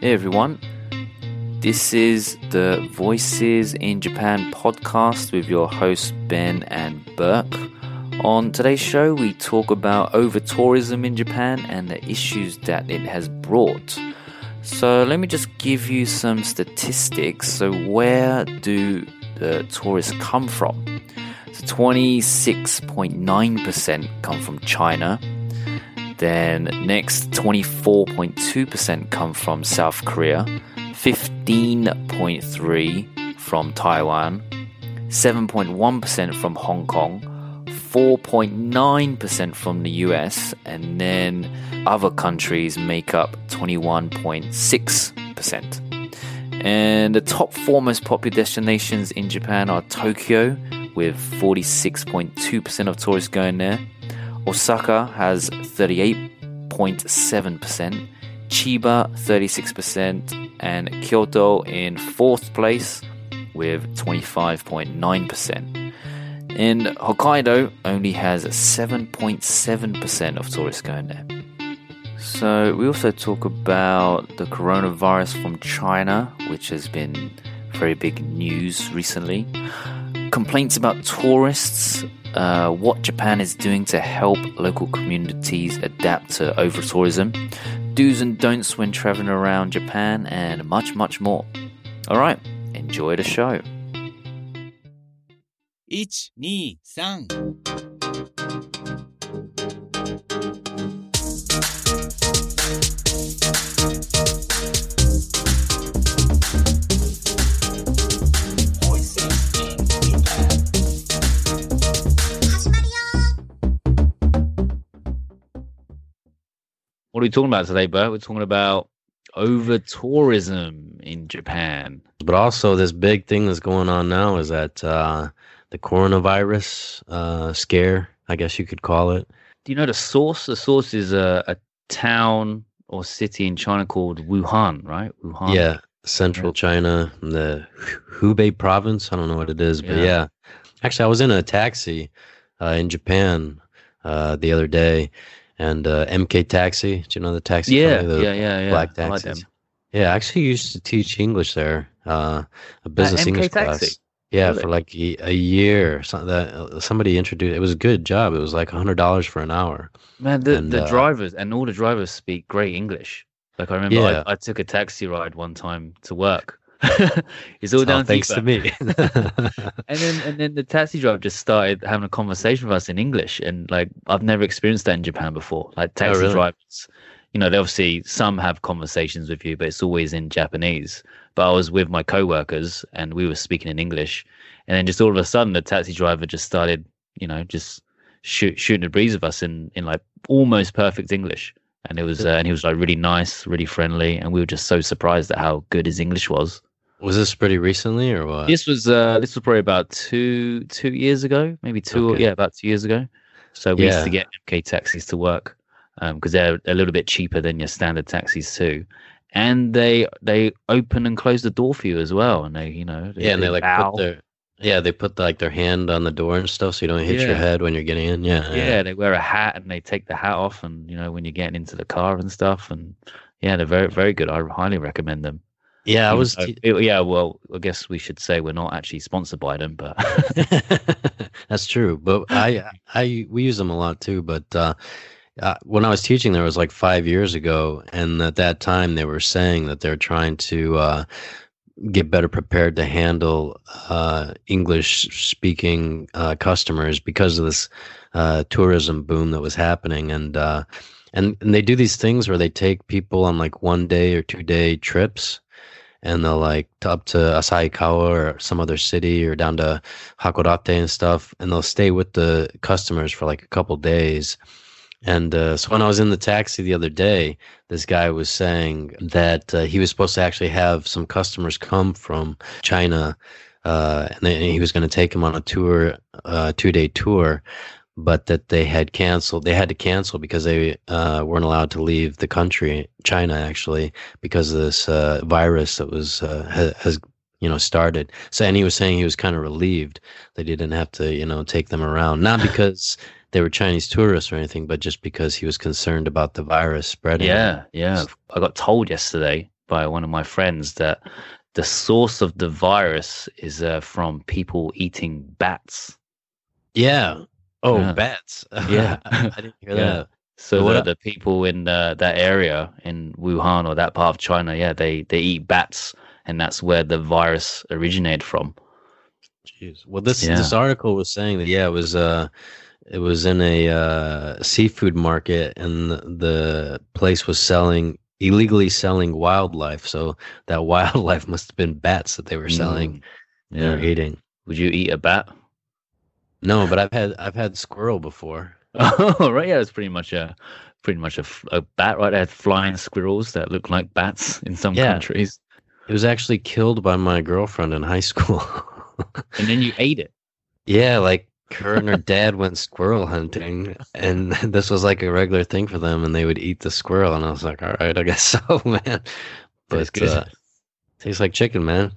Hey everyone, this is the Voices in Japan podcast with your hosts Ben and Burke. On today's show, we talk about over tourism in Japan and the issues that it has brought. So, let me just give you some statistics. So, where do the tourists come from? So, 26.9% come from China. Then, next, 24.2% come from South Korea. 15.3 from Taiwan, 7.1% from Hong Kong, 4.9% from the US, and then other countries make up 21.6%. And the top four most popular destinations in Japan are Tokyo, with 46.2% of tourists going there. Osaka has 38.7%. Chiba 36%, and Kyoto in fourth place with 25.9%. And Hokkaido only has 7.7% of tourists going there. So, we also talk about the coronavirus from China, which has been very big news recently. Complaints about tourists, uh, what Japan is doing to help local communities adapt to over tourism, do's and don'ts when traveling around Japan, and much, much more. Alright, enjoy the show. 1、2、3 What are we talking about today, Bert? We're talking about over tourism in Japan. But also, this big thing that's going on now is that uh, the coronavirus uh, scare, I guess you could call it. Do you know the source? The source is a, a town or city in China called Wuhan, right? Wuhan. Yeah, central China, the Hubei province. I don't know what it is, but Yeah. yeah. Actually, I was in a taxi uh, in Japan uh, the other day, and uh, MK Taxi. Do you know the taxi? Yeah, company, the yeah, yeah, yeah. Black I like taxis. Yeah, I actually used to teach English there, uh, a business MK English Taxi? class. Yeah, Really? for like a, a year. Some, that, uh, somebody introduced. It was a good job. It was like a hundred dollars for an hour. Man, the, And, the uh, drivers and all the drivers speak great English. Like I remember Yeah. I, I took a taxi ride one time to work. it's all Oh, down thanks to me. And then and then the taxi driver just started having a conversation with us in English, and like I've never experienced that in Japan before. Like taxi Oh, really? drivers, you know, they obviously some have conversations with you, but it's always in Japanese. But I was with my coworkers, and we were speaking in English, and then just all of a sudden, the taxi driver just started, you know, just shoot, shooting a breeze with us in in like almost perfect English. And it was, uh, and he was like really nice, really friendly, and we were just so surprised at how good his English was. Was this pretty recently or what? This was uh this was probably about two two years ago, maybe two Okay. yeah, about two years ago. So we used to get MK taxis to work because they're a little bit cheaper than your standard taxis too, and they they open and close the door for you as well, and they you know yeah, and they like bow. put their yeah they put like their hand on the door and stuff so you don't hit Yeah. your head when you're getting in. Yeah, yeah they wear a hat and they take the hat off and you know when you're getting into the car and stuff and yeah they're very very good. I highly recommend them. Yeah, I was. te- it- yeah, well, I guess we should say we're not actually sponsored by them, but That's true, but I I we use them a lot too. But uh, uh, when I was teaching, there it was like five years ago, and at that time they were saying that they're trying to uh, get better prepared to handle uh, English speaking uh, customers because of this uh, tourism boom that was happening, and uh, and and they do these things where they take people on like one day or two day trips and they'll like up to Asahikawa or some other city or down to Hakodate and stuff, and they'll stay with the customers for like a couple days. And uh, so when I was in the taxi the other day, this guy was saying that uh, he was supposed to actually have some customers come from China, uh, and, then he was going to take them on a tour, uh, two day tour, but that they had canceled. They had to cancel because they uh, weren't allowed to leave the country, China actually, because of this uh, virus that was uh, ha- has you know started. So and he was saying he was kind of relieved that he didn't have to you know take them around, not because they were Chinese tourists or anything, but just because he was concerned about the virus spreading. Yeah, yeah. I got told yesterday by one of my friends that the source of the virus is uh, from people eating bats. Yeah. Oh, Yeah. bats. Yeah. I didn't hear Yeah. that. So What the, I- the people in uh, that area in Wuhan or that part of China, yeah, they they eat bats, and that's where the virus originated from. Jeez. Well, this Yeah. this article was saying that yeah, it was uh, it was in a uh, seafood market, and the, the place was selling illegally selling wildlife. So that wildlife must have been bats that they were selling. Mm. They were eating. Would you eat a bat? No, but I've had I've had squirrel before. Oh, right. Yeah, it's pretty much a pretty much a, a bat, right? They had flying squirrels that look like bats in some Yeah. countries, It was actually killed by my girlfriend in high school. and then you ate it. yeah, like her and her dad went squirrel hunting, and this was like a regular thing for them, and they would eat the squirrel, and I was like, all right, I guess so, man. But good. uh, tastes like chicken, man.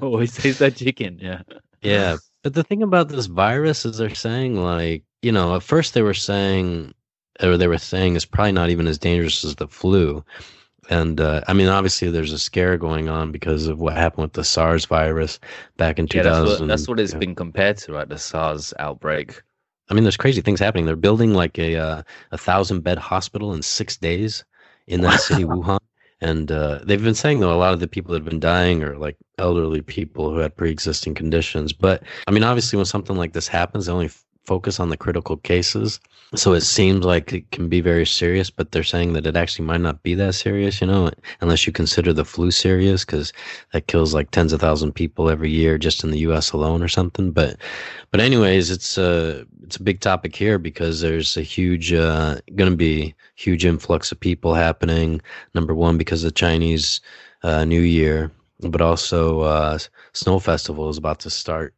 Always tastes like chicken. Yeah. yeah, but the thing about this virus is they're saying like, you know, at first they were saying, or they were saying it's probably not even as dangerous as the flu. And uh, I mean, obviously, there's a scare going on because of what happened with the SARS virus back in Yeah, that's 2000. what, that's what it's yeah. been compared to, right? The SARS outbreak. I mean, there's crazy things happening. They're building like a uh, a thousand bed hospital in six days in that city, Wuhan. And uh, they've been saying though a lot of the people that have been dying are like elderly people who had pre-existing conditions. But I mean, obviously, when something like this happens, they only focus on the critical cases. So it seems like it can be very serious. But they're saying that it actually might not be that serious, you know, unless you consider the flu serious, because that kills like tens of thousand people every year just in the U.S. alone or something. But but anyways, it's a it's a big topic here because there's a huge uh, going to be huge influx of people happening. Number one, because of Chinese uh, New Year, but also uh, Snow Festival is about to start.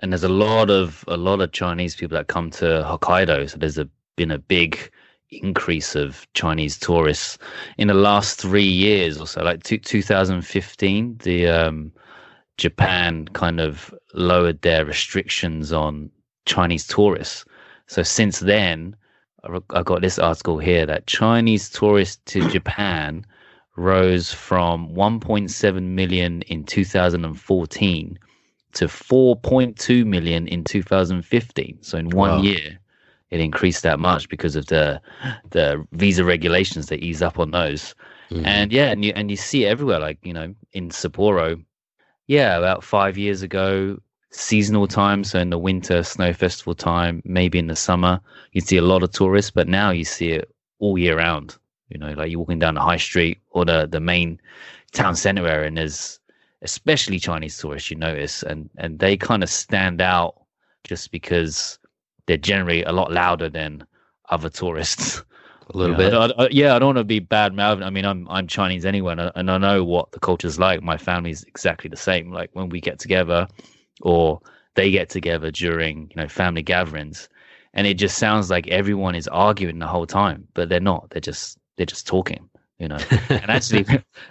And there's a lot of a lot of Chinese people that come to Hokkaido. So there's a, been a big increase of Chinese tourists in the last three years or so. Like two, 2015, the um, Japan kind of lowered their restrictions on Chinese tourists. So since then, I got this article here that Chinese tourists to Japan rose from 1.7 million in 2014 to 4.2 million in 2015. So in one Wow. year, it increased that much because of the the visa regulations. They ease up on those, Mhm. and yeah, and you and you see it everywhere. Like you know, in Sapporo, yeah, about five years ago, seasonal time, so in the winter snow festival time, maybe in the summer, you'd see a lot of tourists. But now you see it all year round. You know, like you're walking down the high street or the the main town center area, and there's especially Chinese tourists, you notice, and and they kind of stand out just because they're generally a lot louder than other tourists. a little Yeah, bit. I, I, yeah, I don't want to be bad mouthing. I mean, I'm I'm Chinese anyway, and I, and I know what the culture's like. My family's exactly the same. Like when we get together, or they get together during you know family gatherings, and it just sounds like everyone is arguing the whole time, but they're not. They're just they're just talking. You know and actually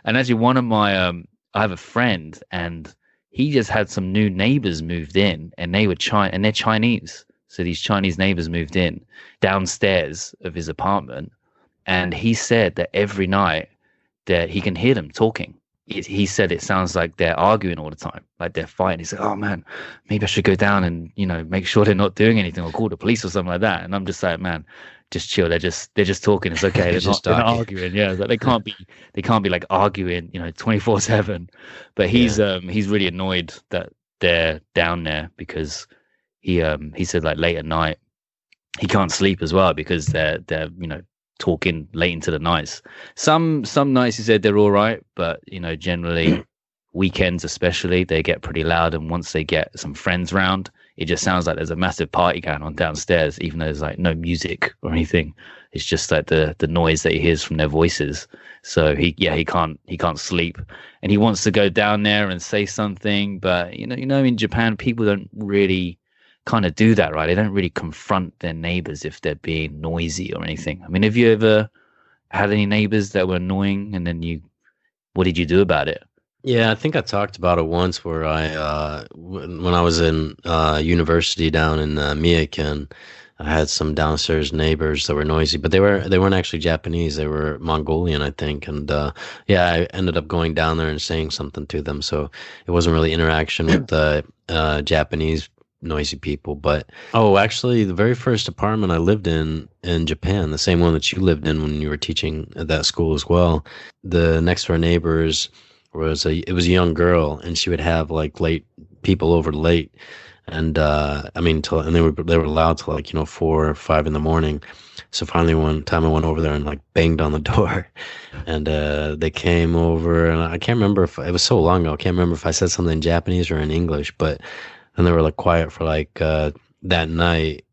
and actually one of my um i have a friend and he just had some new neighbors moved in and they were Chi- and they're chinese. So these chinese neighbors moved in downstairs of his apartment and he said that every night that he can hear them talking it, he said it sounds like they're arguing all the time like they're fighting. He said oh man maybe i should go down and you know make sure they're not doing anything or call the police or something like that. And i'm just like man just chill. They're just they're just talking. It's okay. They're, Just not, they're not arguing. Yeah like they can't be they can't be like arguing you know 24 7 but he's um he's really annoyed that they're down there because he um he said like late at night he can't sleep as well because they're they're you know talking late into the nights. Some some nights he said they're all right but you know generally weekends especially they get pretty loud and once they get some friends round it just sounds like there's a massive party going on downstairs even though there's like no music or anything. It's just like the the noise that he hears from their voices. So he yeah he can't he can't sleep. And he wants to go down there and say something but you know you know in japan people don't really kind of do that right they don't really confront their neighbors if they're being noisy or anything i mean have you ever had any neighbors that were annoying and then you what did you do about it Yeah, I think I talked about it once where I, uh, when, when I was in uh, university down in uh, Miyaken, I had some downstairs neighbors that were noisy, but they were they weren't actually Japanese. They were Mongolian, I think. And uh, yeah, I ended up going down there and saying something to them. So it wasn't really interaction with the uh, Japanese noisy people. But oh, actually, the very first apartment I lived in in Japan, the same one that you lived in when you were teaching at that school as well. The next door neighbors was a it was a young girl, and she would have like late people over late and uh, I mean, till, and they were they were allowed to like you know four or five in the morning. So finally, one time I went over there and like banged on the door, and uh, they came over, and I can't remember if it was so long ago. I can't remember if I said something in Japanese or in English, but then they were like quiet for like uh, that night.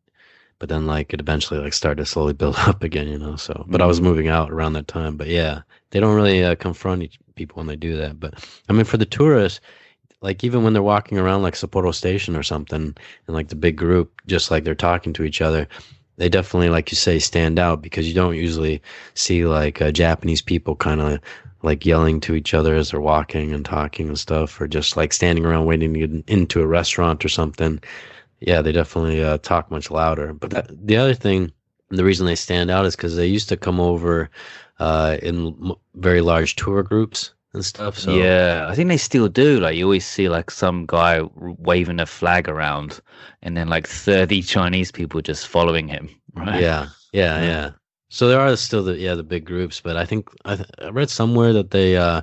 But then like it eventually like started to slowly build up again, you know. So, but I was mm-hmm. moving out around that time. But yeah, they don't really uh, confront people when they do that. But I mean, for the tourists like even when they're walking around like Sapporo Station or something and like the big group, just like they're talking to each other, they definitely, like you say, stand out because you don't usually see like uh, Japanese people kind of like yelling to each other as they're walking and talking and stuff, or just like standing around waiting to get into a restaurant or something. Yeah, they definitely uh, talk much louder. But that, the other thing, the reason they stand out is because they used to come over uh, in very large tour groups and stuff. So yeah, I think they still do. Like you always see like some guy waving a flag around, and then like thirty Chinese people just following him. Right? Yeah, yeah, yeah. So there are still the yeah the big groups, but I think I, th- I read somewhere that they uh,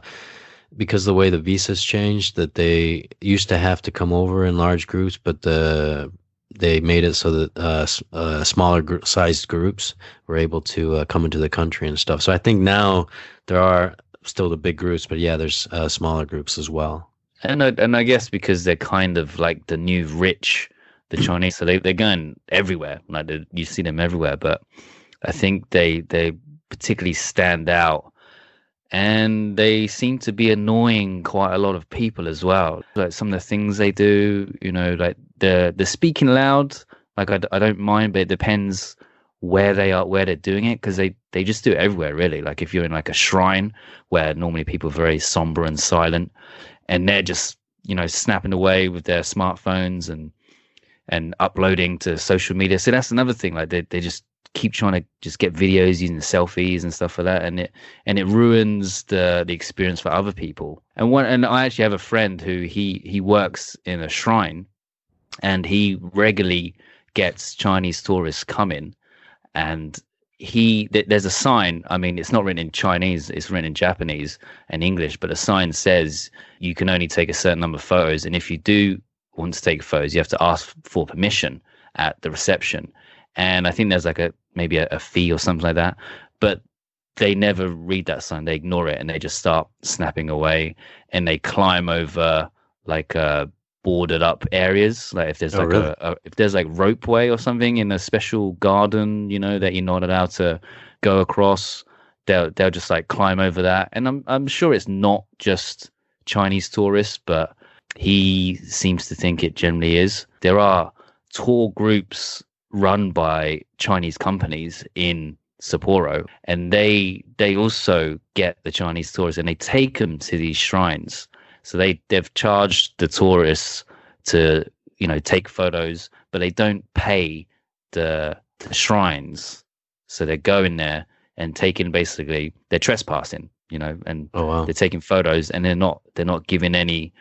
because the way the visas changed, that they used to have to come over in large groups, but the they made it so that uh, uh, smaller gr- sized groups were able to uh, come into the country and stuff. So I think now there are still the big groups, but yeah, there's uh, smaller groups as well. And I, and I guess because they're kind of like the new rich, the Chinese, so they they're going everywhere. Like you see them everywhere, but I think they they particularly stand out, and they seem to be annoying quite a lot of people as well. Like some of the things they do, you know, like the the speaking loud. Like I, I don't mind, but it depends where they are where they're doing it because they they just do it everywhere really like if you're in like a shrine where normally people are very somber and silent and they're just you know snapping away with their smartphones and and uploading to social media so that's another thing like they, they just keep trying to just get videos using selfies and stuff like that and it and it ruins the the experience for other people. And one and i actually have a friend who he he works in a shrine and he regularly gets chinese tourists coming, and he th- there's a sign i mean it's not written in chinese it's written in japanese and english but a sign says you can only take a certain number of photos and if you do want to take photos you have to ask for permission at the reception. And i think there's like a maybe a, a fee or something like that. But they never read that sign. They ignore it and they just start snapping away and they climb over like uh boarded up areas. Like if there's oh, like really? a, a, if there's like ropeway or something in a special garden you know that you're not allowed to go across they'll they'll just like climb over that. And i'm i'm sure it's not just chinese tourists but he seems to think it generally is. There are tour groups run by chinese companies in sapporo and they they also get the chinese tourists and they take them to these shrines so they they've charged the tourists to you know take photos, but they don't pay the, the shrines. So they're going there and taking basically they're trespassing, you know, and oh, wow. they're taking photos and they're not they're not giving any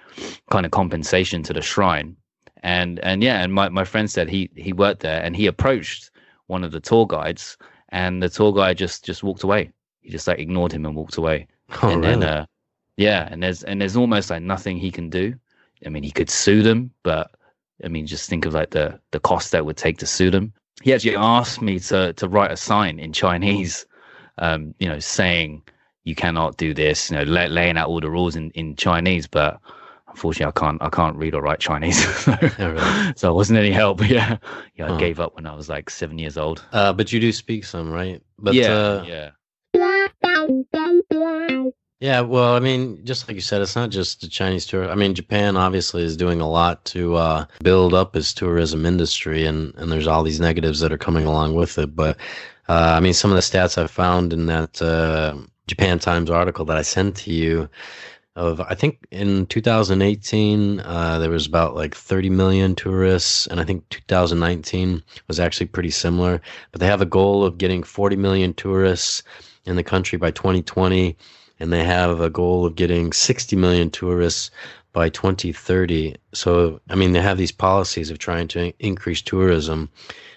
kind of compensation to the shrine. And and yeah, and my, my friend said he he worked there and he approached one of the tour guides and the tour guide just just walked away. He just like ignored him and walked away. Oh, and really? then uh, yeah, and there's and there's almost like nothing he can do. I mean, he could sue them, but I mean, just think of like the the cost that would take to sue them. He actually asked me to to write a sign in Chinese, um, you know, saying you cannot do this, you know, lay, laying out all the rules in in Chinese, but unfortunately, I can't I can't read or write Chinese, so, oh, so it wasn't any help. Yeah, yeah, I gave up when I was like seven years old. Uh, but you do speak some, right? But yeah, uh, yeah. Yeah, well, I mean, just like you said, it's not just the Chinese tour. I mean, Japan obviously is doing a lot to uh, build up its tourism industry, and, and there's all these negatives that are coming along with it. But uh, I mean, some of the stats I found in that uh, Japan Times article that I sent to you, of I think in 2018 uh, there was about like 30 million tourists, and I think 2019 was actually pretty similar. But they have a goal of getting 40 million tourists in the country by 2020, and they have a goal of getting 60 million tourists by 2030. So I mean they have these policies of trying to increase tourism.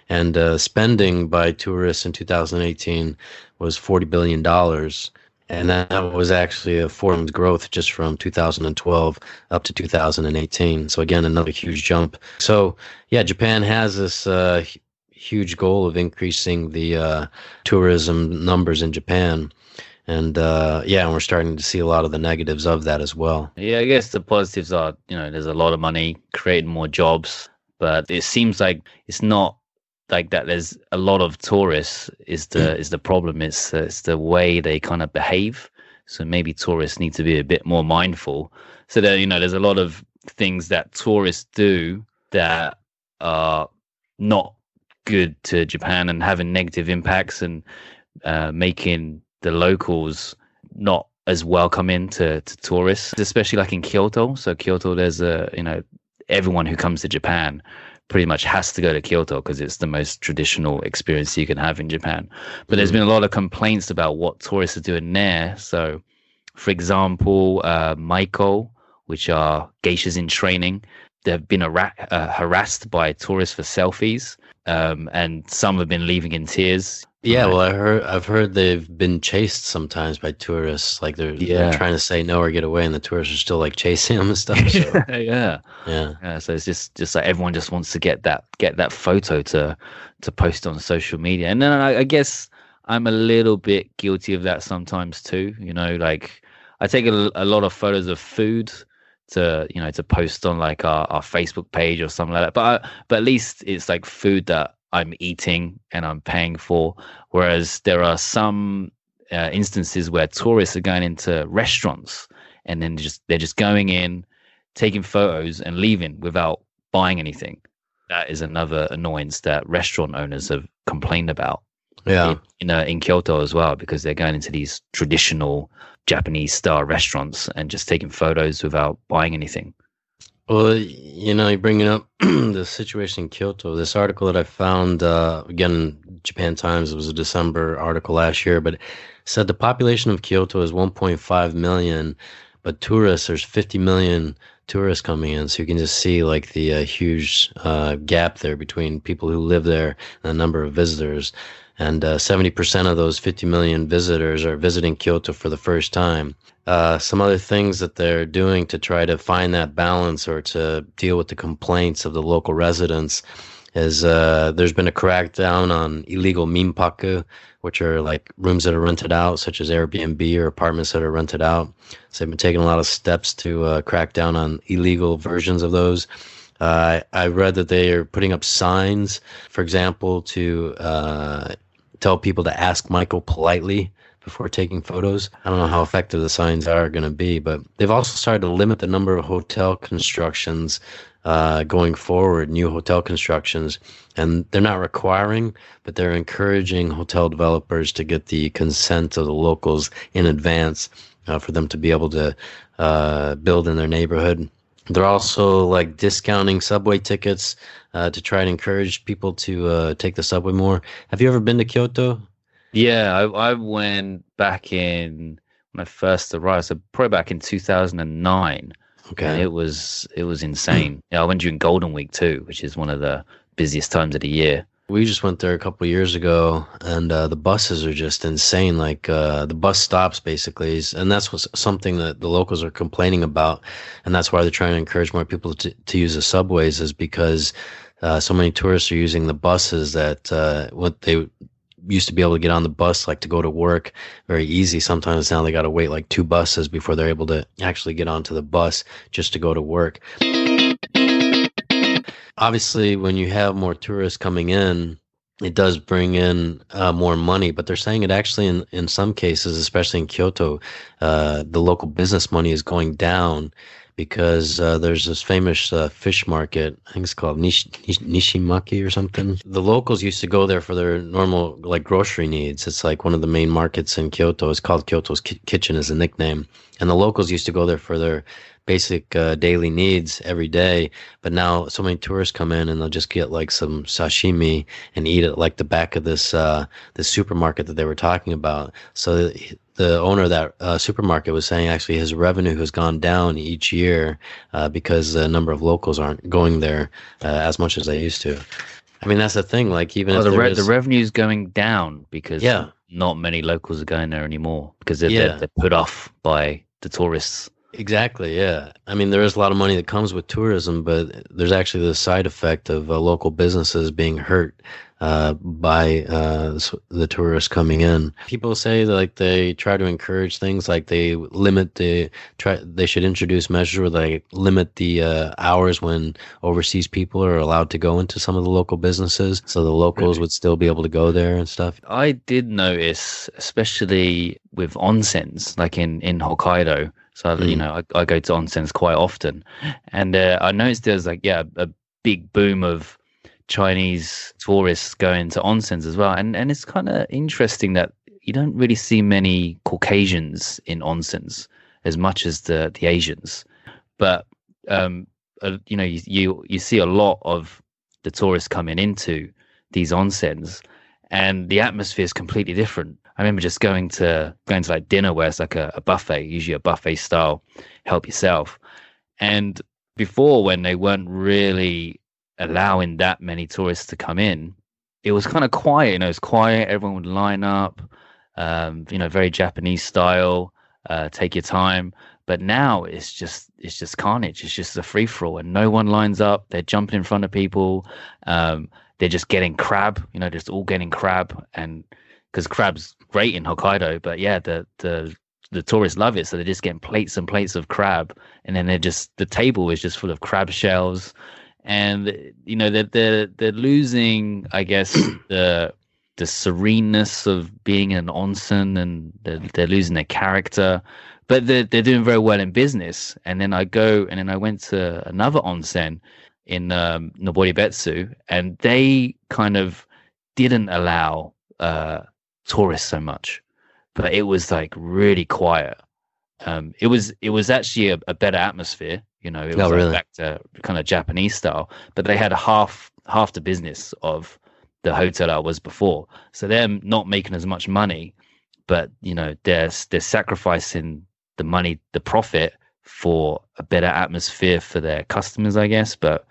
And uh, spending by tourists in 2018 was 40 billion dollars and that was actually a formed growth just from 2012 up to 2018. So again, another huge jump. So yeah, Japan has this uh, huge goal of increasing the uh, tourism numbers in Japan. And uh, yeah, and we're starting to see a lot of the negatives of that as well. Yeah, I guess the positives are, you know, there's a lot of money, creating more jobs, but it seems like it's not like that there's a lot of tourists is the mm. is the problem it's uh, it's the way they kind of behave so maybe tourists need to be a bit more mindful so that you know there's a lot of things that tourists do that are not good to Japan and having negative impacts and uh, making the locals not as welcoming to, to tourists, especially like in Kyoto. So Kyoto, there's a you know everyone who comes to Japan pretty much has to go to Kyoto because it's the most traditional experience you can have in Japan. But there's been a lot of complaints about what tourists are doing there. So, for example, uh, Maiko, which are geishas in training, they've been uh, harassed by tourists for selfies, um, and some have been leaving in tears. Yeah, well, I heard I've heard they've been chased sometimes by tourists. Like they're, yeah. they're trying to say no or get away, and the tourists are still like chasing them and stuff. So. yeah, yeah, yeah. So it's just just like everyone just wants to get that get that photo to to post on social media, and then I, I guess I'm a little bit guilty of that sometimes too. You know, like I take a, a lot of photos of food to you know to post on like our, our Facebook page or something like that. But I, but at least it's like food that I'm eating and I'm paying for. Whereas there are some uh, instances where tourists are going into restaurants and then just they're just going in, taking photos and leaving without buying anything. That is another annoyance that restaurant owners have complained about. Yeah, in, in, uh, in Kyoto as well because they're going into these traditional Japanese style restaurants and just taking photos without buying anything. Well, you know, you're bringing up the situation in Kyoto. This article that I found, uh, again, Japan Times, it was a December article last year, but said the population of Kyoto is 1.5 million, but tourists, there's 50 million tourists coming in. So you can just see like the uh, huge uh, gap there between people who live there and the number of visitors. And uh, 70% of those 50 million visitors are visiting Kyoto for the first time uh, some other things that they're doing to try to find that balance or to deal with the complaints of the local residents is uh, there's been a crackdown on illegal minpaku, which are like rooms that are rented out, such as Airbnb or apartments that are rented out. So they've been taking a lot of steps to uh, crack down on illegal versions of those. Uh, I read that they are putting up signs, for example, to uh, tell people to ask Maiko politely before taking photos. I don't know how effective the signs are going to be, but they've also started to limit the number of hotel constructions uh, going forward, new hotel constructions. And they're not requiring, but they're encouraging hotel developers to get the consent of the locals in advance uh, for them to be able to uh, build in their neighborhood. They're also like discounting subway tickets uh, to try and encourage people to uh, take the subway more. Have you ever been to Kyoto? Yeah, I, I went back in when I first arrived, so probably back in 2009. Okay. And it was it was insane. yeah, I went during Golden Week too, which is one of the busiest times of the year. We just went there a couple years ago, and uh, the buses are just insane. Like uh, the bus stops, basically, and that's what, something that the locals are complaining about, and that's why they're trying to encourage more people to, to use the subways, is because uh, so many tourists are using the buses that uh, what they used to be able to get on the bus like to go to work very easy. Sometimes now they got to wait like two buses before they're able to actually get onto the bus just to go to work. Obviously, when you have more tourists coming in, it does bring in uh, more money, but they're saying it actually in, in some cases, especially in Kyoto, uh, the local business money is going down because uh, there's this famous uh, fish market. I think it's called Nish- Nish- Nishimaki or something. The locals used to go there for their normal like grocery needs. It's like one of the main markets in Kyoto. It's called Kyoto's Ki- Kitchen as a nickname, and the locals used to go there for their basic uh, daily needs every day. But now so many tourists come in and they'll just get like some sashimi and eat it like the back of this uh, this supermarket that they were talking about. So the owner of that uh, supermarket was saying actually his revenue has gone down each year uh, because the number of locals aren't going there uh, as much as they used to. I mean that's the thing. Like even well, the re- is, the revenue's going down because Yeah. not many locals are going there anymore because they're, Yeah. they're, they're put off by the tourists. Exactly. Yeah. I mean, there is a lot of money that comes with tourism, but there's actually the side effect of uh, local businesses being hurt uh, by uh, the tourists coming in. People say that, like they try to encourage things like they limit the try. They should introduce measures where they limit the uh, hours when overseas people are allowed to go into some of the local businesses, so the locals Really? would still be able to go there and stuff. I did notice, especially with onsens, like in in Hokkaido. So you Mm. know, I, I go to onsens quite often, and uh, I noticed there's like yeah a big boom of Chinese tourists going to onsens as well, and and it's kind of interesting that you don't really see many Caucasians in onsens as much as the the Asians, but um, uh, you know you, you you see a lot of the tourists coming into these onsens and the atmosphere is completely different. I remember just going to going to like dinner where it's like a, a buffet, usually a buffet style, help yourself. And before, when they weren't really allowing that many tourists to come in, it was kind of quiet. You know, it was quiet. Everyone would line up. Um, you know, very Japanese style. Uh, take your time. But now it's just it's just carnage. It's just a free for all, and no one lines up. They're jumping in front of people. Um, they're just getting crab. You know, just all getting crab, and because crab's great in Hokkaido, but yeah, the the the tourists love it, so they're just getting plates and plates of crab, and then they're just the table is just full of crab shells, and you know they're they're they're losing, I guess, the the sereneness of being an onsen, and they're, they're losing their character. But they're they're doing very well in business. And then I go, and then I went to another onsen in um, Noboribetsu, and they kind of didn't allow uh, tourists so much, but it was like really quiet. Um, it was it was actually a, a better atmosphere, you know. It was Oh, like really? back to kind of Japanese style, but they had half half the business of the hotel I was before, so they're not making as much money, but you know they're they're sacrificing the money, the profit for a better atmosphere for their customers, I guess. But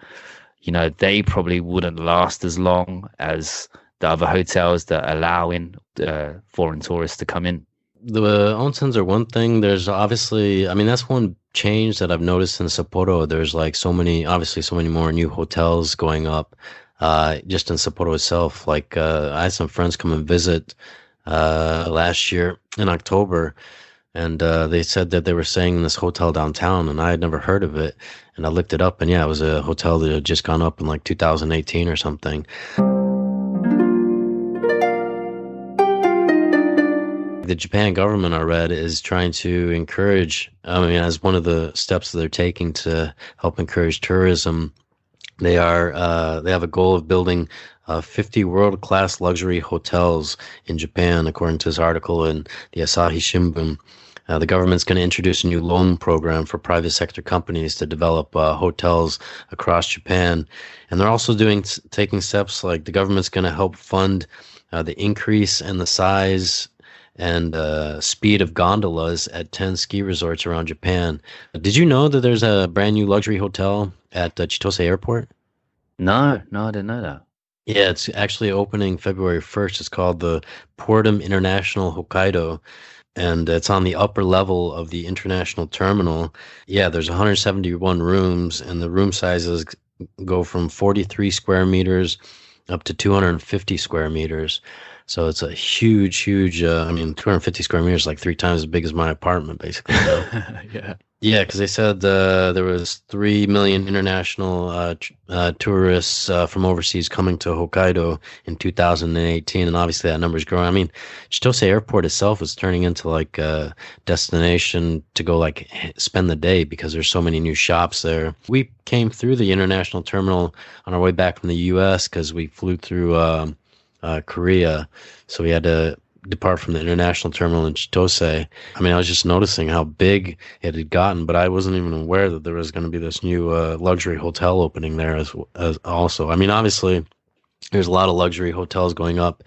you know, they probably wouldn't last as long as the other hotels that allow in uh, foreign tourists to come in. the onsens are one thing. There's obviously, I mean, that's one change that I've noticed in Sapporo. There's like so many, obviously, so many more new hotels going up. Uh, just in Sapporo itself, like uh, I had some friends come and visit uh, last year in October, and uh, they said that they were staying in this hotel downtown, and I had never heard of it. And I looked it up, and yeah, it was a hotel that had just gone up in like 2018 or something. The Japan government, I read, is trying to encourage. I mean, as one of the steps that they're taking to help encourage tourism, they are uh, they have a goal of building uh, 50 world class luxury hotels in Japan, according to this article in the Asahi Shimbun. Uh, the government's going to introduce a new loan program for private sector companies to develop uh, hotels across Japan, and they're also doing taking steps like the government's going to help fund uh, the increase in the size and uh, speed of gondolas at 10 ski resorts around Japan. Did you know that there's a brand new luxury hotel at uh, Chitose Airport? No, no, I didn't know that. Yeah, it's actually opening February 1st. It's called the Porthom International Hokkaido, and it's on the upper level of the international terminal. Yeah, there's 171 rooms, and the room sizes go from 43 square meters up to 250 square meters. So it's a huge, huge. Uh, I mean, 250 square meters, like three times as big as my apartment, basically. know? yeah. Yeah, because they said uh, there was three million international uh, uh, tourists uh, from overseas coming to Hokkaido in 2018, and obviously that number is growing. I mean, Chitose Airport itself is turning into like a destination to go like spend the day because there's so many new shops there. We came through the international terminal on our way back from the U.S. because we flew through um, uh, Korea, so we had to depart from the international terminal in Chitose. I mean, I was just noticing how big it had gotten, but I wasn't even aware that there was going to be this new uh, luxury hotel opening there as, as also. I mean, obviously, there's a lot of luxury hotels going up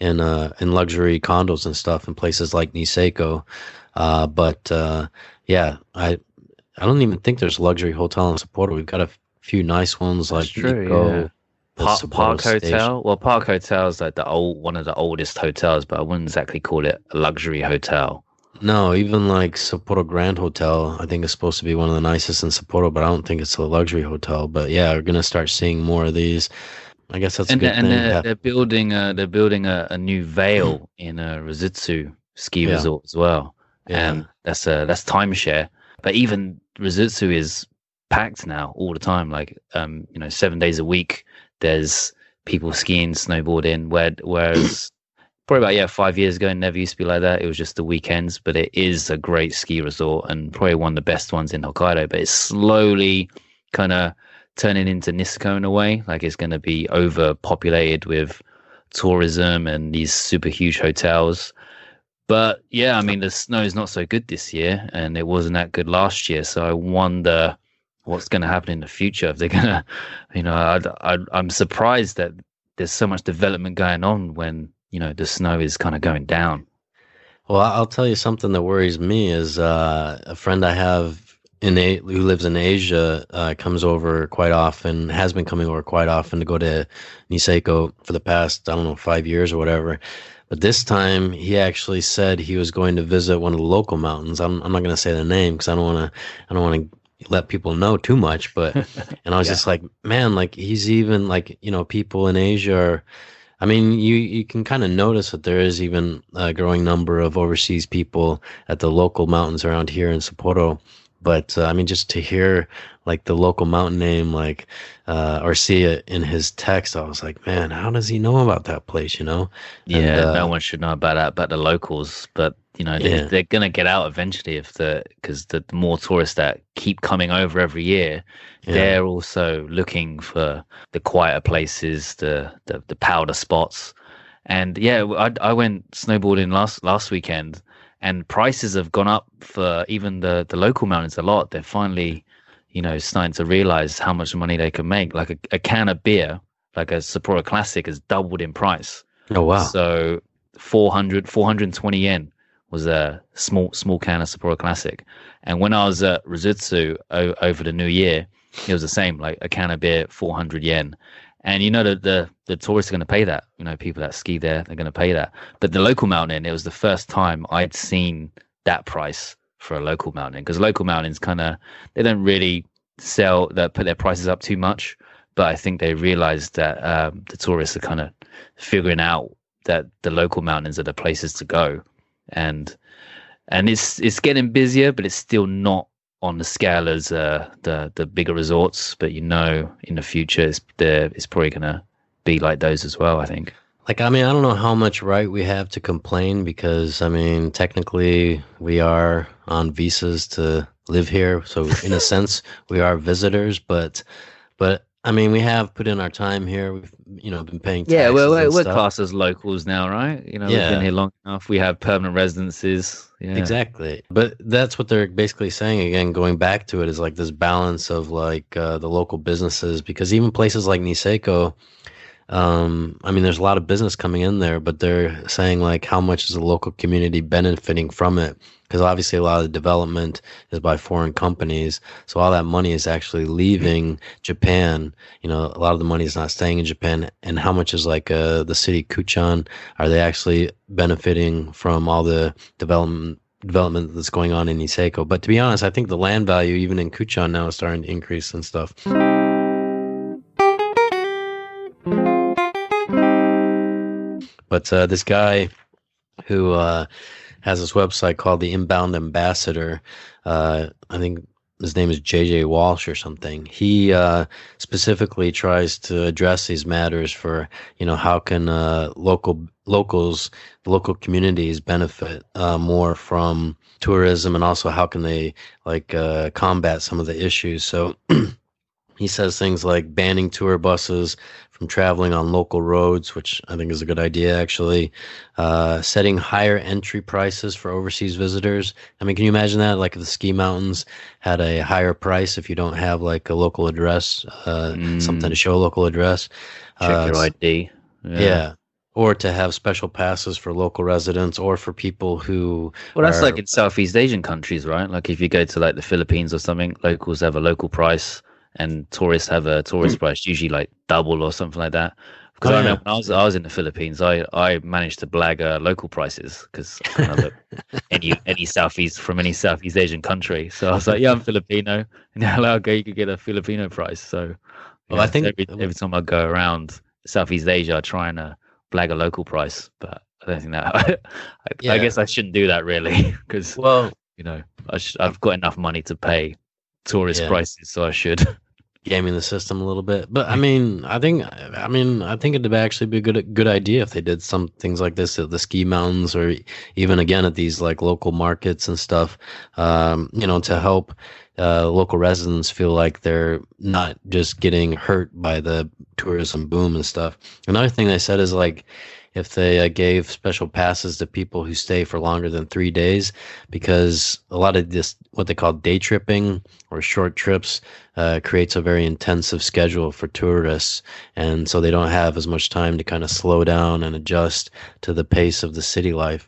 in uh, in luxury condos and stuff in places like Niseko. Uh, but uh, yeah, I I don't even think there's a luxury hotel in Sapporo. We've got a few nice ones like true, yeah. Park, Park Station. Hotel. Well, Park Hotel is like the old one of the oldest hotels, but I wouldn't exactly call it a luxury hotel. No, even like Sapporo Grand Hotel, I think it's supposed to be one of the nicest in Sapporo, but I don't think it's a luxury hotel. But yeah, we're gonna start seeing more of these. I guess that's and a good and thing. they're, yeah. they're building a they're building a, a new Vale in a Rusutsu ski Yeah. resort as well, Yeah. and that's a that's timeshare. But even Rusutsu is packed now all the time. Like um, you know, seven days a week. There's people skiing, snowboarding. Where whereas probably about yeah five years ago, never used to be like that. It was just the weekends. But it is a great ski resort and probably one of the best ones in Hokkaido. But it's slowly kind of turning into Niseko in a way. Like it's going to be overpopulated with tourism and these super huge hotels. But yeah, I mean, the snow is not so good this year, and it wasn't that good last year. So I wonder what's going to happen in the future. If they're going to, you know, I, I, I'm surprised that there's so much development going on when you know the snow is kind of going down. Well, I'll tell you something that worries me is uh, a friend I have in a- who lives in Asia uh, comes over quite often, has been coming over quite often to go to Niseko for the past I don't know five years or whatever. But this time he actually said he was going to visit one of the local mountains. I'm I'm not going to say the name because I don't want to I don't want to let people know too much. But and I was Yeah. just like, man, like he's even like you know people in Asia are. I mean, you you can kind of notice that there is even a growing number of overseas people at the local mountains around here in Sapporo. But uh, I mean, just to hear like the local mountain name, like uh, or see it in his text, I was like, man, how does he know about that place? You know? Yeah, And, uh, no one should know about that, but the locals. But you know, they, Yeah. they're gonna get out eventually if the because the, the more tourists that keep coming over every year, Yeah. they're also looking for the quieter places, the the, the powder spots. And yeah, I, I went snowboarding last last weekend, and prices have gone up for even the the local mountains a lot. They're finally, you know, starting to realize how much money they can make. Like a, a can of beer, like a Sapporo Classic, has doubled in price. Oh wow! So 400, 420 yen was a small small can of Sapporo Classic. And when I was at Rusutsu o- over the new year, it was the same, like a can of beer, 400 yen. And you know that the, the tourists are going to pay that. You know, people that ski there, they're going to pay that. But the local mountain, it was the first time I'd seen that price for a local mountain because local mountains kind of, they don't really sell, that put their prices up too much. But I think they realized that um, the tourists are kind of figuring out that the local mountains are the places to go and and it's it's getting busier but it's still not on the scale as uh, the the bigger resorts but you know in the future it's the it's probably gonna be like those as well i think Like, I mean, I don't know how much right we have to complain because, I mean, technically we are on visas to live here. So, in a sense, we are visitors. But, but I mean, we have put in our time here. We've, you know, been paying. yeah we're, and we're classed as locals now right you know we've been here long enough we have permanent residences yeah Exactly. But that's what they're basically saying again, going back to it is like this balance of like uh, the local businesses because even places like Niseko, um, I mean, there's a lot of business coming in there, but they're saying like how much is the local community benefiting from it? Because obviously a lot of the development is by foreign companies, so all that money is actually leaving Japan. You know, a lot of the money is not staying in Japan, and how much is like uh, the city Kutchan? Are they actually benefiting from all the development development that's going on in Niseko. But to be honest, I think the land value even in Kutchan now is starting to increase and stuff. But uh, this guy who uh, has this website called the Inbound Ambassador. Uh, I think his name is JJ Walsh or something. He uh, specifically tries to address these matters for you know how can uh, local locals, local communities benefit uh, more from tourism, and also how can they like uh, combat some of the issues. So. he says things like banning tour buses from traveling on local roads, which I think is a good idea, actually. Uh, setting higher entry prices for overseas visitors. I mean, can you imagine that? Like if the ski mountains had a higher price if you don't have like a local address, uh, mm. something to show a local address. Check uh, your ID. Yeah. yeah. Or to have special passes for local residents or for people who. Well, that's are, like in Southeast Asian countries, right? Like if you go to like the Philippines or something, locals have a local price and tourists have a tourist price usually like double or something like that. Because oh, I remember when I was I was in the Philippines, I, I managed to blag uh, local prices because any any southeast from any Southeast Asian country. So I was like, yeah, I'm Filipino, and hello, okay, you could get a Filipino price. So well, I think every, every time I go around Southeast Asia, I try and uh, blag a local price, but I don't think that. I, yeah. I guess I shouldn't do that really because well, you know, I sh- I've got enough money to pay tourist yeah. prices, so I should. Gaming the system a little bit. But I mean, I think I mean I think it'd actually be a good good idea if they did some things like this at the ski mountains or even again at these like local markets and stuff. Um, you know, to help uh, local residents feel like they're not just getting hurt by the tourism boom and stuff. Another thing they said is like if they uh, gave special passes to people who stay for longer than three days, because a lot of this, what they call day tripping or short trips, uh, creates a very intensive schedule for tourists. And so they don't have as much time to kind of slow down and adjust to the pace of the city life.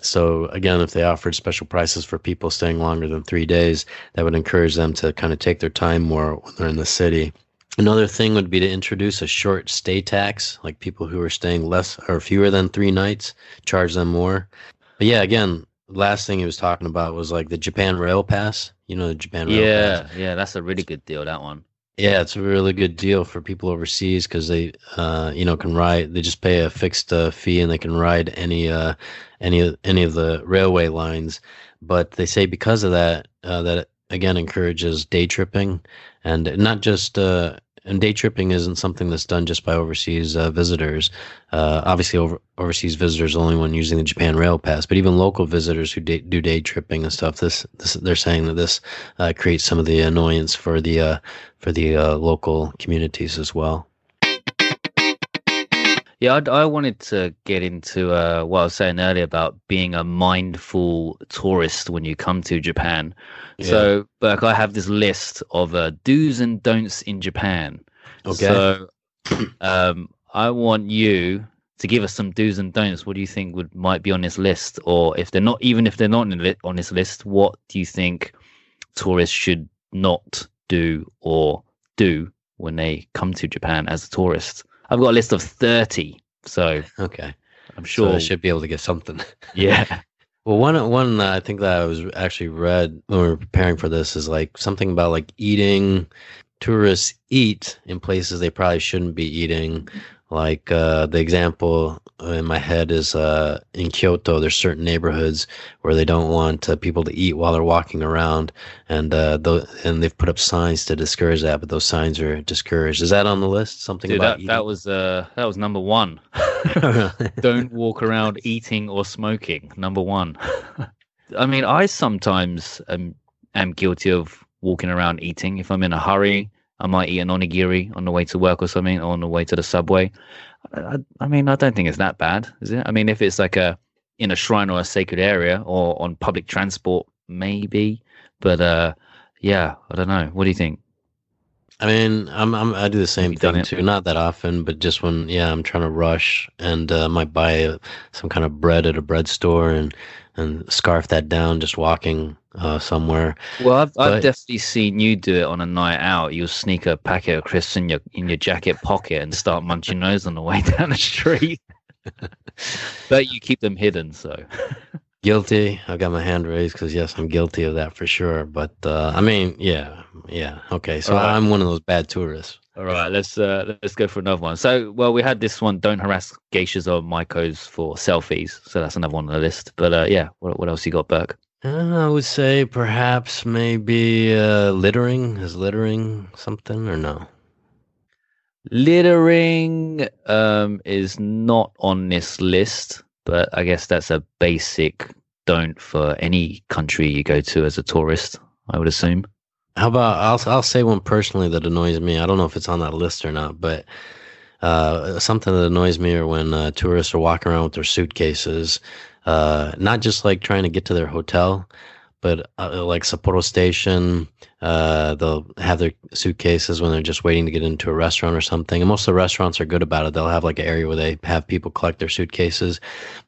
So again, if they offered special prices for people staying longer than three days, that would encourage them to kind of take their time more when they're in the city. Another thing would be to introduce a short stay tax, like people who are staying less or fewer than three nights, charge them more. But yeah, again, last thing he was talking about was like the Japan Rail Pass. You know, the Japan Rail yeah, Pass. Yeah, yeah, that's a really good deal, that one. Yeah, it's a really good deal for people overseas because they, uh, you know, can ride. They just pay a fixed uh, fee and they can ride any, uh, any, any of the railway lines. But they say because of that, uh, that again encourages day tripping, and not just uh, and day tripping isn't something that's done just by overseas uh, visitors. Uh, obviously, over, overseas visitors are the only one using the Japan Rail Pass, but even local visitors who do day tripping and stuff, this, this they're saying that this uh, creates some of the annoyance for the uh, for the uh, local communities as well. Yeah, I, I, wanted to get into uh, what I was saying earlier about being a mindful tourist when you come to Japan. Yeah. So, like, I have this list of uh, do's and don'ts in Japan. Okay. So, um, I want you to give us some do's and don'ts. What do you think would might be on this list, or if they're not, even if they're not on this list, what do you think tourists should not do or do when they come to Japan as a tourist? I've got a list of thirty, so okay, I'm sure so I should be able to get something. yeah. Well, one one uh, I think that I was actually read when we were preparing for this is like something about like eating. Tourists eat in places they probably shouldn't be eating. Like uh, the example in my head is uh, in Kyoto, there's certain neighborhoods where they don't want uh, people to eat while they're walking around, and uh, th- and they've put up signs to discourage that, but those signs are discouraged. Is that on the list? Something Dude, about that, that was uh, that was number one. don't walk around eating or smoking. Number one. I mean, I sometimes am am guilty of walking around eating if I'm in a hurry. I might eat an onigiri on the way to work or something, or on the way to the subway. I, I mean, I don't think it's that bad, is it? I mean, if it's like a in a shrine or a sacred area or on public transport, maybe. But uh, yeah, I don't know. What do you think? I mean, I'm, I'm I do the same thing too. Not that often, but just when yeah, I'm trying to rush and uh, might buy some kind of bread at a bread store and and scarf that down just walking uh, somewhere. Well, I've, but, I've definitely seen you do it on a night out. You'll sneak a packet of crisps in your in your jacket pocket and start munching those on the way down the street. but you keep them hidden, so. guilty. I got my hand raised because yes, I'm guilty of that for sure. But uh, I mean, yeah, yeah, okay. So right. I'm one of those bad tourists. All right, let's uh, let's go for another one. So, well, we had this one: don't harass geishas or maikos for selfies. So that's another one on the list. But uh, yeah, what, what else you got, Burke? Uh, I would say perhaps maybe uh, littering. Is littering something or no? Littering um, is not on this list, but I guess that's a basic don't for any country you go to as a tourist. I would assume. How about I'll I'll say one personally that annoys me. I don't know if it's on that list or not, but uh, something that annoys me are when uh, tourists are walking around with their suitcases, uh, not just like trying to get to their hotel, but uh, like Sapporo Station, uh, they'll have their suitcases when they're just waiting to get into a restaurant or something. And most of the restaurants are good about it. They'll have like an area where they have people collect their suitcases.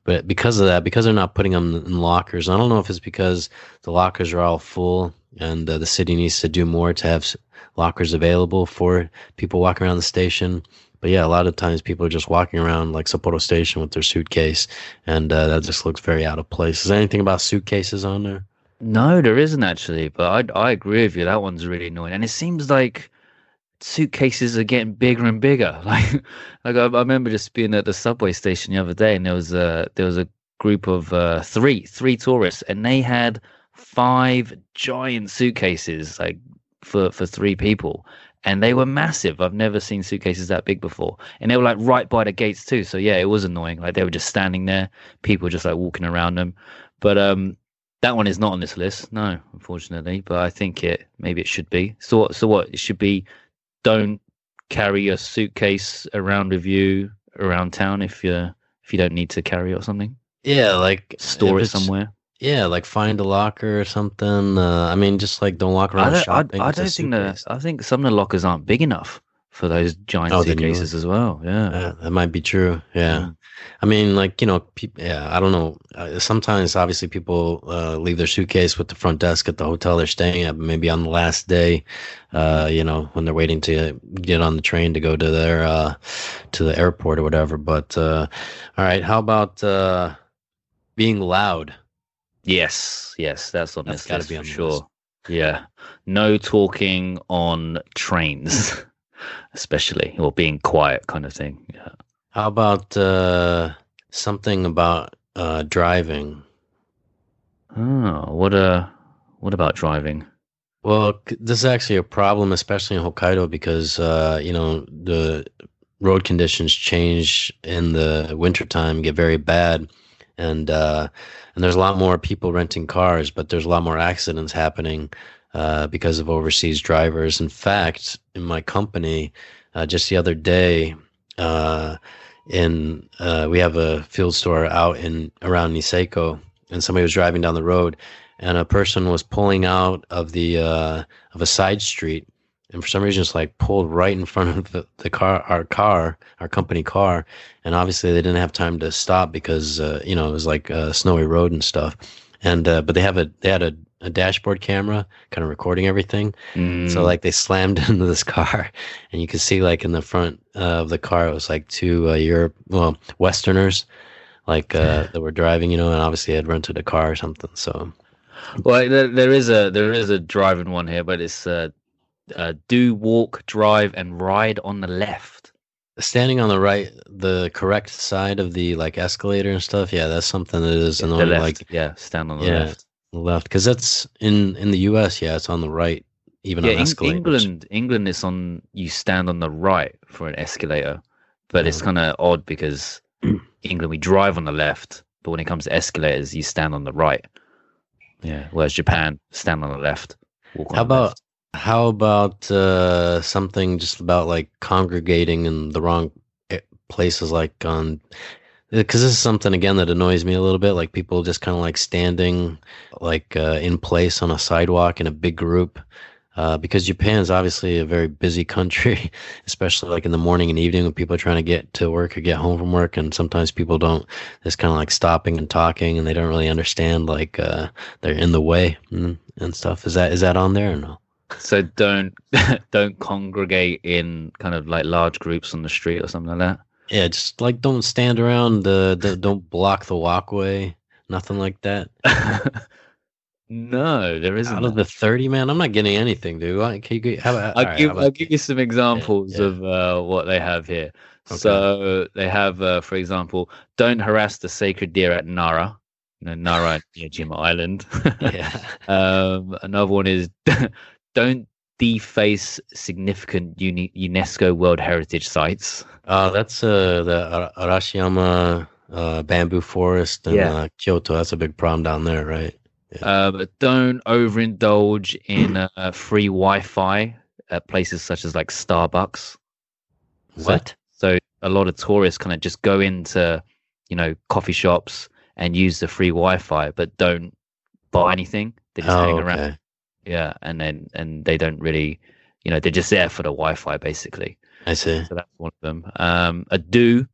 But because of that, because they're not putting them in lockers, I don't know if it's because the lockers are all full and uh, the city needs to do more to have lockers available for people walking around the station. But yeah, a lot of times people are just walking around like Sapporo Station with their suitcase, and uh, that just looks very out of place. Is there anything about suitcases on there? No, there isn't actually, but I I agree with you. That one's really annoying, and it seems like suitcases are getting bigger and bigger. Like, like I, I remember just being at the subway station the other day, and there was a there was a group of uh, three three tourists, and they had five giant suitcases, like for for three people, and they were massive. I've never seen suitcases that big before, and they were like right by the gates too. So yeah, it was annoying. Like they were just standing there, people just like walking around them. But um, that one is not on this list, no, unfortunately. But I think it maybe it should be. So so what? It should be. Don't carry a suitcase around with you around town if you if you don't need to carry it or something. Yeah, like Store it somewhere. Yeah, like find a locker or something. Uh, I mean, just like don't walk I around I, shopping. I a don't think that. I think some of the lockers aren't big enough for those giant Oh, suitcases as well. Yeah. Yeah, that might be true. Yeah. Mm. I mean, like, you know, peop yeah, I don't know. Uh, sometimes, obviously, people uh, leave their suitcase with the front desk at the hotel they're staying at, but maybe on the last day, uh, you know, when they're waiting to get on the train to go to their, uh, to the airport or whatever. But, uh, all right, how about uh, being loud? Yes, yes, that's on That's this list be for sure. list. Yeah, no talking on trains, especially or being quiet, kind of thing. Yeah. How about uh, something about uh, driving? Oh, what uh, what about driving? Well, this is actually a problem, especially in Hokkaido, because uh, you know the road conditions change in the wintertime, get very bad, and uh, and there's a lot more people renting cars, but there's a lot more accidents happening uh, because of overseas drivers. In fact, in my company, uh, just the other day, uh, in uh, we have a field store out in around Niseko, and somebody was driving down the road and a person was pulling out of the uh, of a side street, and for some reason, just like pulled right in front of the, the car, our car, our company car, and obviously they didn't have time to stop because uh, you know it was like a snowy road and stuff, and uh, but they have a they had a, a dashboard camera kind of recording everything, so Mm, like they slammed into this car, and you could see like in the front uh, of the car it was like two uh, Europe well Westerners. Like uh, that were driving, you know, and obviously had rented a car or something. So well, there, there is a there is a driving one here, but it's uh, uh, do walk, drive, and ride on the left. standing on the right the correct side of the like escalator and stuff yeah that's something that is the annoying left, like yeah, stand on the Yeah, left. left because that's in in the us yeah it's on the right even yeah, on escalators England, England is on. You stand on the right for an escalator, but it's kind of odd because England we drive on the left, but when it comes to escalators, you stand on the right. Yeah, whereas Japan stand on the left. Walk on how about left. How about uh something just about like congregating in the wrong eh, places like on because this is something again that annoys me a little bit like people just kind of like standing like uh, in place on a sidewalk in a big group uh, because Japan's obviously a very busy country, especially like in the morning and evening when people are trying to get to work or get home from work, and sometimes people don't. Just kind of like stopping and talking, and they don't really understand like uh, they're in the way and, and stuff. Is that is that on there or no? So don't don't congregate in kind of like large groups on the street or something like that. Yeah, just like don't stand around. The, the don't block the walkway. Nothing like that. No, there isn't. Out of the 30, man, I'm not getting anything, dude. Like, Can you, how about, I'll right, give how I'll give you some examples yeah. of uh, what they have here. Okay. So they have, uh, for example, don't harass the sacred deer at Nara. You know, Nara Miyajima Island. yeah. um, another one is don't deface significant UNESCO World Heritage sites. Uh, that's uh, the Ara- Arashiyama uh, bamboo forest in Yeah. uh, Kyoto. That's a big problem down there, right? Uh, but don't overindulge in uh, free Wi-Fi at places such as like Starbucks. So- What? So a lot of tourists kind of just go into, you know, coffee shops and use the free Wi-Fi, but don't buy anything. They just hang Oh, around. okay. Yeah, and then and they don't really, you know, they're just there for the Wi-Fi basically. I see. So that's one of them. Um, a do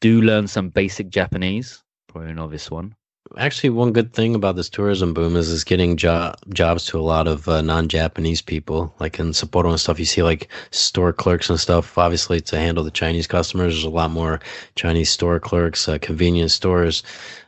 do learn some basic Japanese. Probably an obvious one. Actually, one good thing about this tourism boom is it's getting jo- jobs to a lot of uh, non-Japanese people. Like in Sapporo and stuff, you see like store clerks and stuff. Obviously, to handle the Chinese customers, there's a lot more Chinese store clerks, uh, convenience stores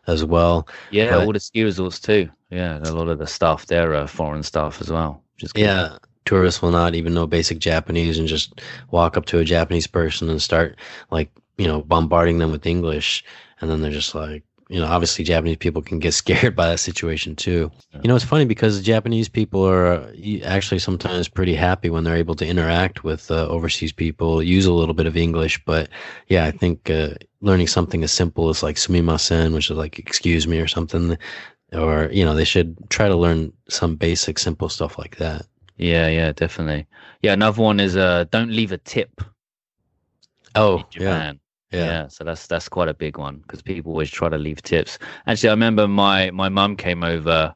as well. Yeah, But- all the ski resorts too. Yeah, a lot of the staff there are foreign staff as well. Good. Yeah, tourists will not even know basic Japanese and just walk up to a Japanese person and start like you know bombarding them with English, and then they're just like you know obviously Japanese people can get scared by that situation too. You know it's funny because Japanese people are actually sometimes pretty happy when they're able to interact with uh, overseas people, use a little bit of English, but yeah, I think uh, learning something as simple as like sumimasen, which is like excuse me or something. Or you know they should try to learn some basic simple stuff like that. Yeah, yeah, definitely. Yeah, another one is uh don't leave a tip Oh, yeah, Japan. yeah. Yeah, so that's that's quite a big one because people always try to leave tips. Actually, I remember my my mum came over.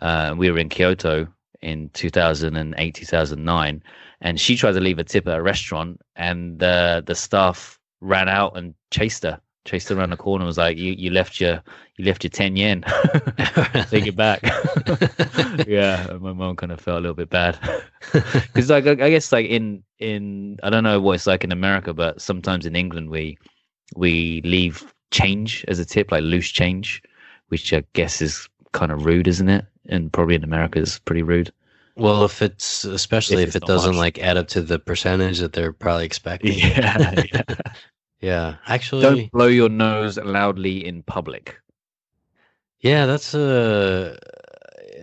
Uh, we were in Kyoto in 2008, 2009, and she tried to leave a tip at a restaurant, and uh, the staff ran out and chased her, chased around the corner. and Was like, "You you left your you left your ten yen, take it back." yeah, my mom kind of felt a little bit bad because like I, I guess like in in I don't know what it's like in America, but sometimes in England we we leave change as a tip, like loose change, which I guess is kind of rude, isn't it? And probably in America is pretty rude. Well, if it's especially If if, it's it doesn't much. like add up to the percentage that they're probably expecting. yeah. Yeah, actually, Don't blow your nose loudly in public. yeah, that's a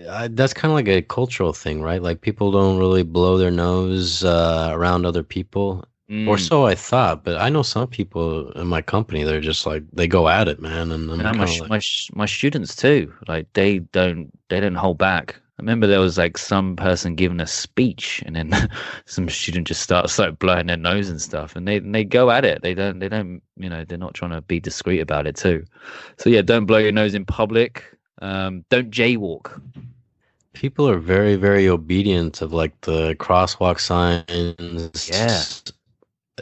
I, that's kind of like a cultural thing, right? Like people don't really blow their nose uh, around other people, or Mm. so I thought. But I know some people in my company they're just like they go at it, man. And No, my, sh- like, my sh- my students too. Like they don't they don't hold back. I remember there was like some person giving a speech, and then some student just starts like blowing their nose and stuff, and they and they go at it. They don't they don't you know they're not trying to be discreet about it too. So yeah, don't blow your nose in public. Um, don't jaywalk. people are very very obedient of like the crosswalk signs Yeah.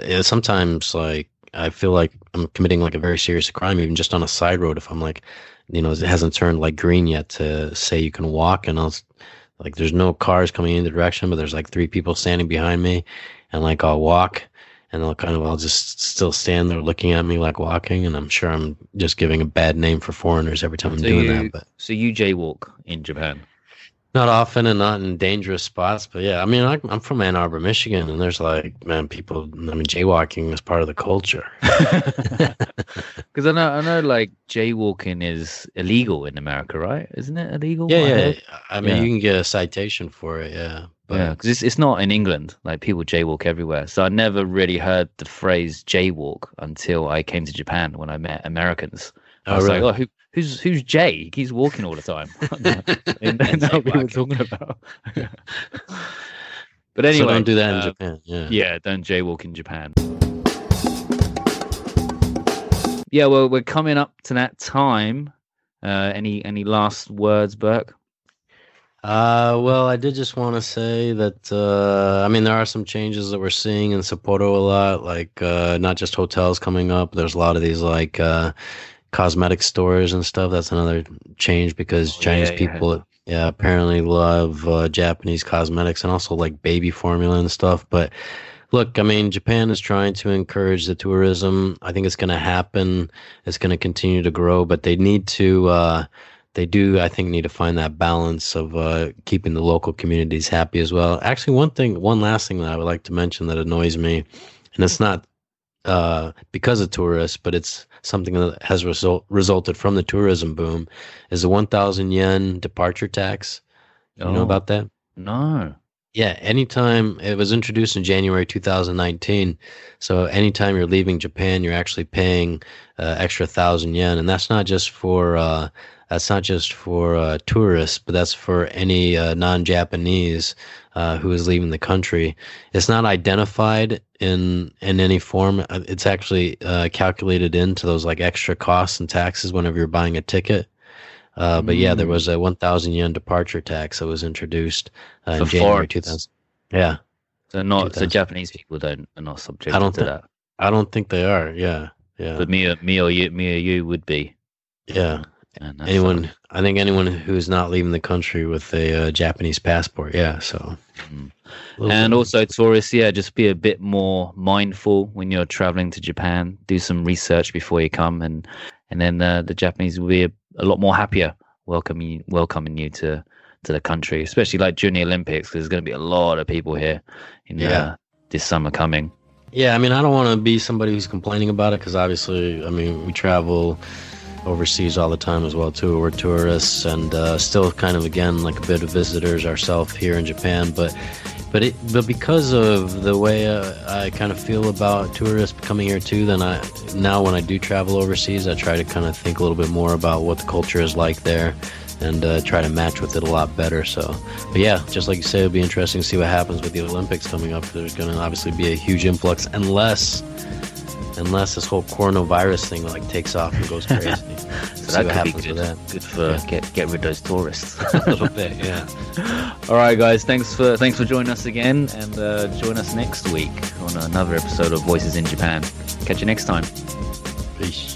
Yeah, sometimes like i feel like i'm committing like a very serious crime even just on a side road if i'm like you know it hasn't turned like green yet to say you can walk and i'll s- like there's no cars coming in the direction but there's like three people standing behind me and like i'll walk and i'll kind of i'll just still stand there looking at me like walking and i'm sure i'm just giving a bad name for foreigners every time i'm So doing you that but so you jaywalk in Japan. Not often and not in dangerous spots, but yeah, I mean, I, I'm from Ann Arbor, Michigan, and there's like, man, people. I mean, jaywalking is part of the culture. Because I know I know like jaywalking is illegal in America, right? Isn't it illegal? yeah, I yeah. heard? I mean, Yeah. you can get a citation for it. Yeah, but yeah, because it's it's not in England. Like people jaywalk everywhere. So I never really heard the phrase jaywalk until I came to Japan when I met Americans. I Oh, was really? like, oh, who, who's who's Jay? He keeps walking all the time. and that's what we were talking about. but so anyway, don't do that in uh, Japan. Yeah. Yeah, don't jaywalk in Japan. Yeah, well, we're coming up to that time. Uh, any any last words, Burke? Uh, well, I did just want to say that uh, I mean there are some changes that we're seeing in Sapporo a lot, like uh, not just hotels coming up. There's a lot of these like uh, cosmetic stores and stuff. That's another change because Oh, Chinese yeah, yeah. people, yeah, apparently love uh, Japanese cosmetics and also like baby formula and stuff. But look, I mean, Japan is trying to encourage the tourism. I think it's going to happen. It's going to continue to grow, but they need to. Uh, they do, I think, need to find that balance of uh, keeping the local communities happy as well. Actually, one thing, one last thing that I would like to mention that annoys me, and it's not uh, because of tourists, but it's something that has result, resulted from the tourism boom, is the 1,000 yen departure tax. You know Oh. about that? No. Yeah, anytime it was introduced in January 2019. So anytime you're leaving Japan, you're actually paying uh, extra thousand yen, and that's not just for uh, that's not just for uh, tourists, but that's for any uh, non-Japanese uh, who is leaving the country. It's not identified in in any form. Uh, It's actually uh, calculated into those like extra costs and taxes whenever you're buying a ticket. Uh, but yeah, there Mm. was a 1,000 yen departure tax that was introduced uh, in January foreigners. 2000. Yeah, So not so Japanese people don't are not subject I don't to thi- that. I don't think they are. Yeah, yeah, But me me or you me or you would be. yeah. Anyone. I think anyone who's not leaving the country with a uh, Japanese passport. Yeah, so. Mm. And also tourists, yeah, just be a bit more mindful when you're traveling to Japan. Do some research before you come, and and then uh, the Japanese will be a, a lot more happier welcoming you, welcoming you to to the country, especially like during the Olympics, because there's going to be a lot of people here in Yeah. uh, this summer coming. Yeah, I mean, I don't want to be somebody who's complaining about it because obviously, I mean, we travel overseas all the time as well too. We're tourists and uh, still kind of again like a bit of visitors ourselves here in Japan, but but it but because of the way uh, I kind of feel about tourists coming here too, then I now when I do travel overseas, I try to kind of think a little bit more about what the culture is like there. And uh, try to match with it a lot better. So, but yeah, just like you say, it'll be interesting to see what happens with the Olympics coming up. There's going to obviously be a huge influx, unless unless this whole coronavirus thing like takes off and goes crazy. So that could be happens good. with that. Good for Yeah. get get rid of those tourists. a little bit, yeah. All right, guys. Thanks for thanks for joining us again, and uh, join us next week on another episode of Voices in Japan. Catch you next time. Peace.